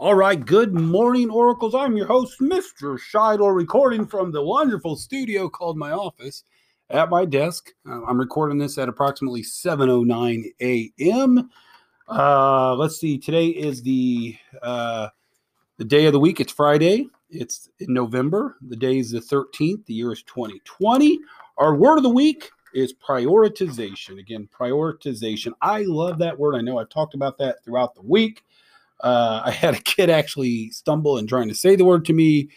All right, good morning, Oracles. I'm your host, Mr. Scheidel, recording from the wonderful studio called my office at my desk. Uh, I'm recording this at approximately 7:09 a.m. Uh, let's see. Today is the uh, the day of the week. It's Friday. It's in November. The day is the 13th. The year is 2020. Our word of the week is prioritization. Again, prioritization. I love that word. I know I've talked about that throughout the week. Uh, I had a kid actually stumble and trying to say the word to me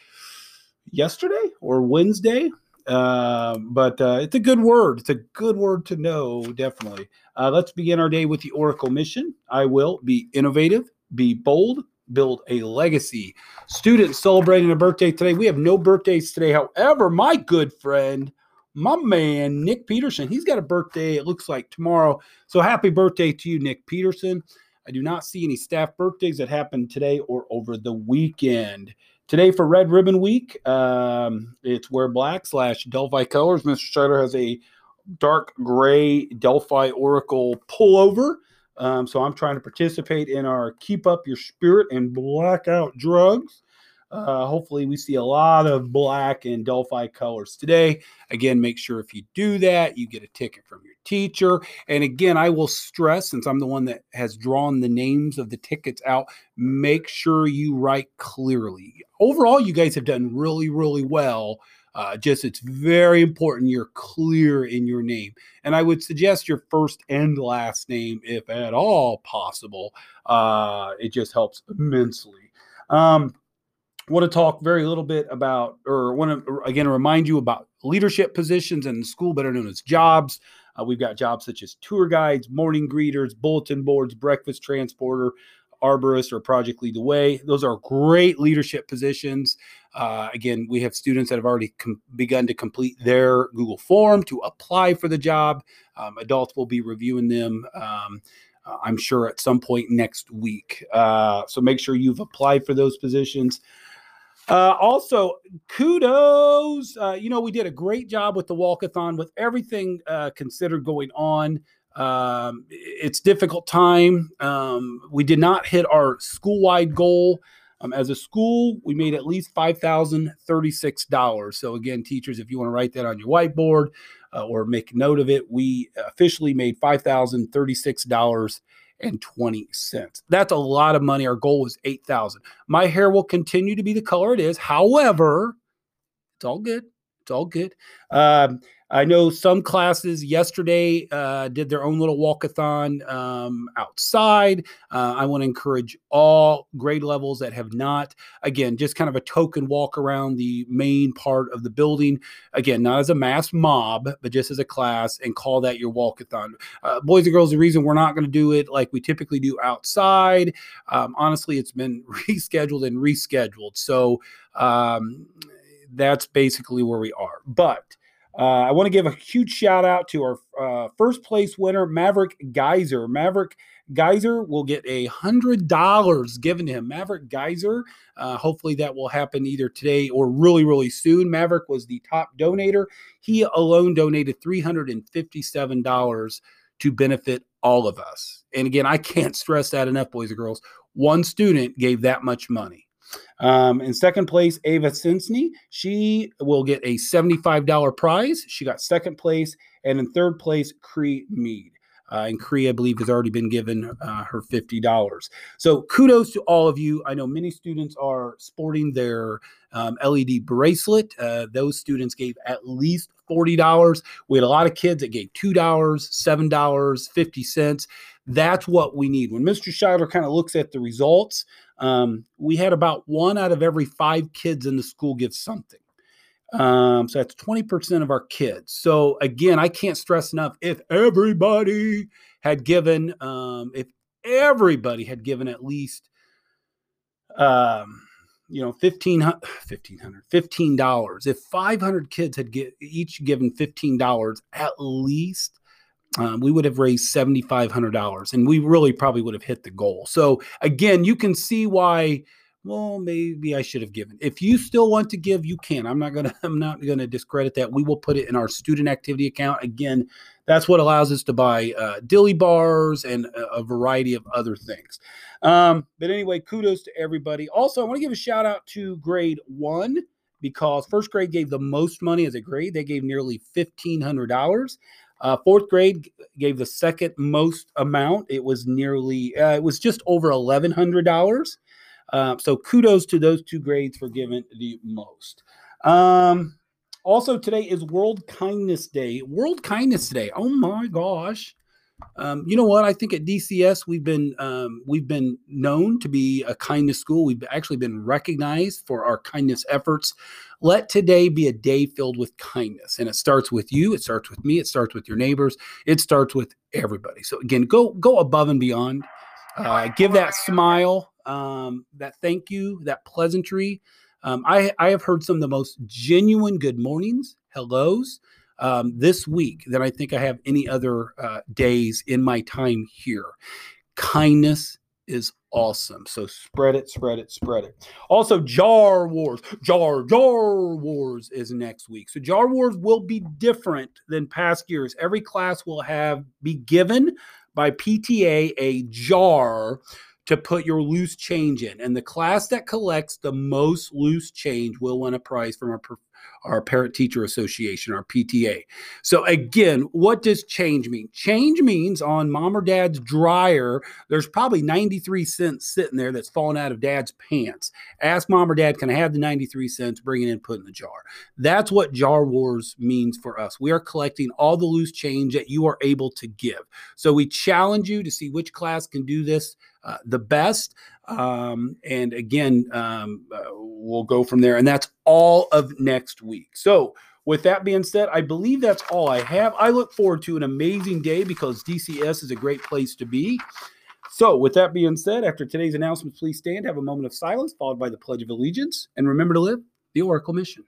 yesterday or Wednesday. Uh, but uh, it's a good word. It's a good word to know, definitely. Uh, let's begin our day with the Oracle mission. I will be innovative, be bold, build a legacy. Students celebrating a birthday today. We have no birthdays today. However, my good friend, my man, Nick Peterson, he's got a birthday, it looks like tomorrow. So happy birthday to you, Nick Peterson. I do not see any staff birthdays that happened today or over the weekend. Today for Red Ribbon Week, um, it's wear black slash Delphi colors. Mr. Strider has a dark gray Delphi Oracle pullover. Um, so I'm trying to participate in our Keep Up Your Spirit and Blackout Drugs. Uh, hopefully, we see a lot of black and Delphi colors today. Again, make sure if you do that, you get a ticket from your teacher. And again, I will stress, since I'm the one that has drawn the names of the tickets out, make sure you write clearly. Overall, you guys have done really, really well. Uh, just it's very important you're clear in your name. And I would suggest your first and last name, if at all possible. Uh, it just helps immensely. Um, want to talk very little bit about, or want to again remind you about leadership positions in school, better known as jobs. Uh, we've got jobs such as tour guides, morning greeters, bulletin boards, breakfast transporter, arborist, or project lead the way. Those are great leadership positions. Uh, again, we have students that have already com- begun to complete their Google form to apply for the job. Um, adults will be reviewing them. Um, I'm sure at some point next week. Uh, so make sure you've applied for those positions. Uh, also, kudos. Uh, you know, we did a great job with the walkathon with everything uh, considered going on. Um, it's difficult time. Um, we did not hit our school-wide goal. Um, as a school, we made at least five thousand thirty-six dollars. So again, teachers, if you want to write that on your whiteboard uh, or make note of it, we officially made five thousand thirty-six dollars and 20 cents. That's a lot of money. Our goal was 8,000. My hair will continue to be the color it is. However, it's all good. It's all good. Um, I know some classes yesterday uh, did their own little walkathon um, outside. Uh, I want to encourage all grade levels that have not, again, just kind of a token walk around the main part of the building. Again, not as a mass mob, but just as a class and call that your walkathon. Uh, boys and girls, the reason we're not going to do it like we typically do outside, um, honestly, it's been rescheduled and rescheduled. So um, that's basically where we are. But uh, I want to give a huge shout out to our uh, first place winner, Maverick Geyser. Maverick Geyser will get a hundred dollars given to him. Maverick Geyser. Uh, hopefully that will happen either today or really, really soon. Maverick was the top donator. He alone donated three hundred and fifty-seven dollars to benefit all of us. And again, I can't stress that enough, boys and girls. One student gave that much money. Um, in second place, Ava Sinsney. She will get a $75 prize. She got second place. And in third place, Cree Mead. Uh, and Cree, I believe, has already been given uh, her $50. So kudos to all of you. I know many students are sporting their um, LED bracelet. Uh, those students gave at least $40. We had a lot of kids that gave $2, $7, 50 cents. That's what we need. When Mr. Scheidler kind of looks at the results, um, we had about one out of every five kids in the school give something. Um, so that's 20% of our kids. So again, I can't stress enough if everybody had given, um, if everybody had given at least, um, you know, 1500, 1500, $15. If 500 kids had get, each given $15 at least, um, we would have raised $7,500 and we really probably would have hit the goal. So, again, you can see why. Well, maybe I should have given. If you still want to give, you can. I'm not gonna. I'm not gonna discredit that. We will put it in our student activity account. Again, that's what allows us to buy uh, dilly bars and a, a variety of other things. Um, but anyway, kudos to everybody. Also, I want to give a shout out to grade one because first grade gave the most money as a grade. They gave nearly $1,500. Uh, fourth grade gave the second most amount. It was nearly, uh, it was just over $1,100. Uh, so kudos to those two grades for giving the most. Um, also, today is World Kindness Day. World Kindness Day. Oh my gosh. Um, you know what? I think at DCS we've been um, we've been known to be a kindness school. We've actually been recognized for our kindness efforts. Let today be a day filled with kindness, and it starts with you. It starts with me. It starts with your neighbors. It starts with everybody. So again, go go above and beyond. Uh, give that smile, um, that thank you, that pleasantry. Um, I I have heard some of the most genuine good mornings, hellos um, this week than I think I have any other uh, days in my time here. Kindness is awesome. So spread it, spread it, spread it. Also, Jar Wars, Jar Jar Wars is next week. So Jar Wars will be different than past years. Every class will have be given by PTA a jar to put your loose change in. And the class that collects the most loose change will win a prize from our our parent teacher association, our PTA. So, again, what does change mean? Change means on mom or dad's dryer, there's probably 93 cents sitting there that's fallen out of dad's pants. Ask mom or dad, can I have the 93 cents? Bring it in, put in the jar. That's what Jar Wars means for us. We are collecting all the loose change that you are able to give. So, we challenge you to see which class can do this uh, the best. Um, and again, um, uh, we'll go from there. And that's all of next week. So, with that being said, I believe that's all I have. I look forward to an amazing day because DCS is a great place to be. So, with that being said, after today's announcements, please stand, have a moment of silence, followed by the Pledge of Allegiance, and remember to live the Oracle mission.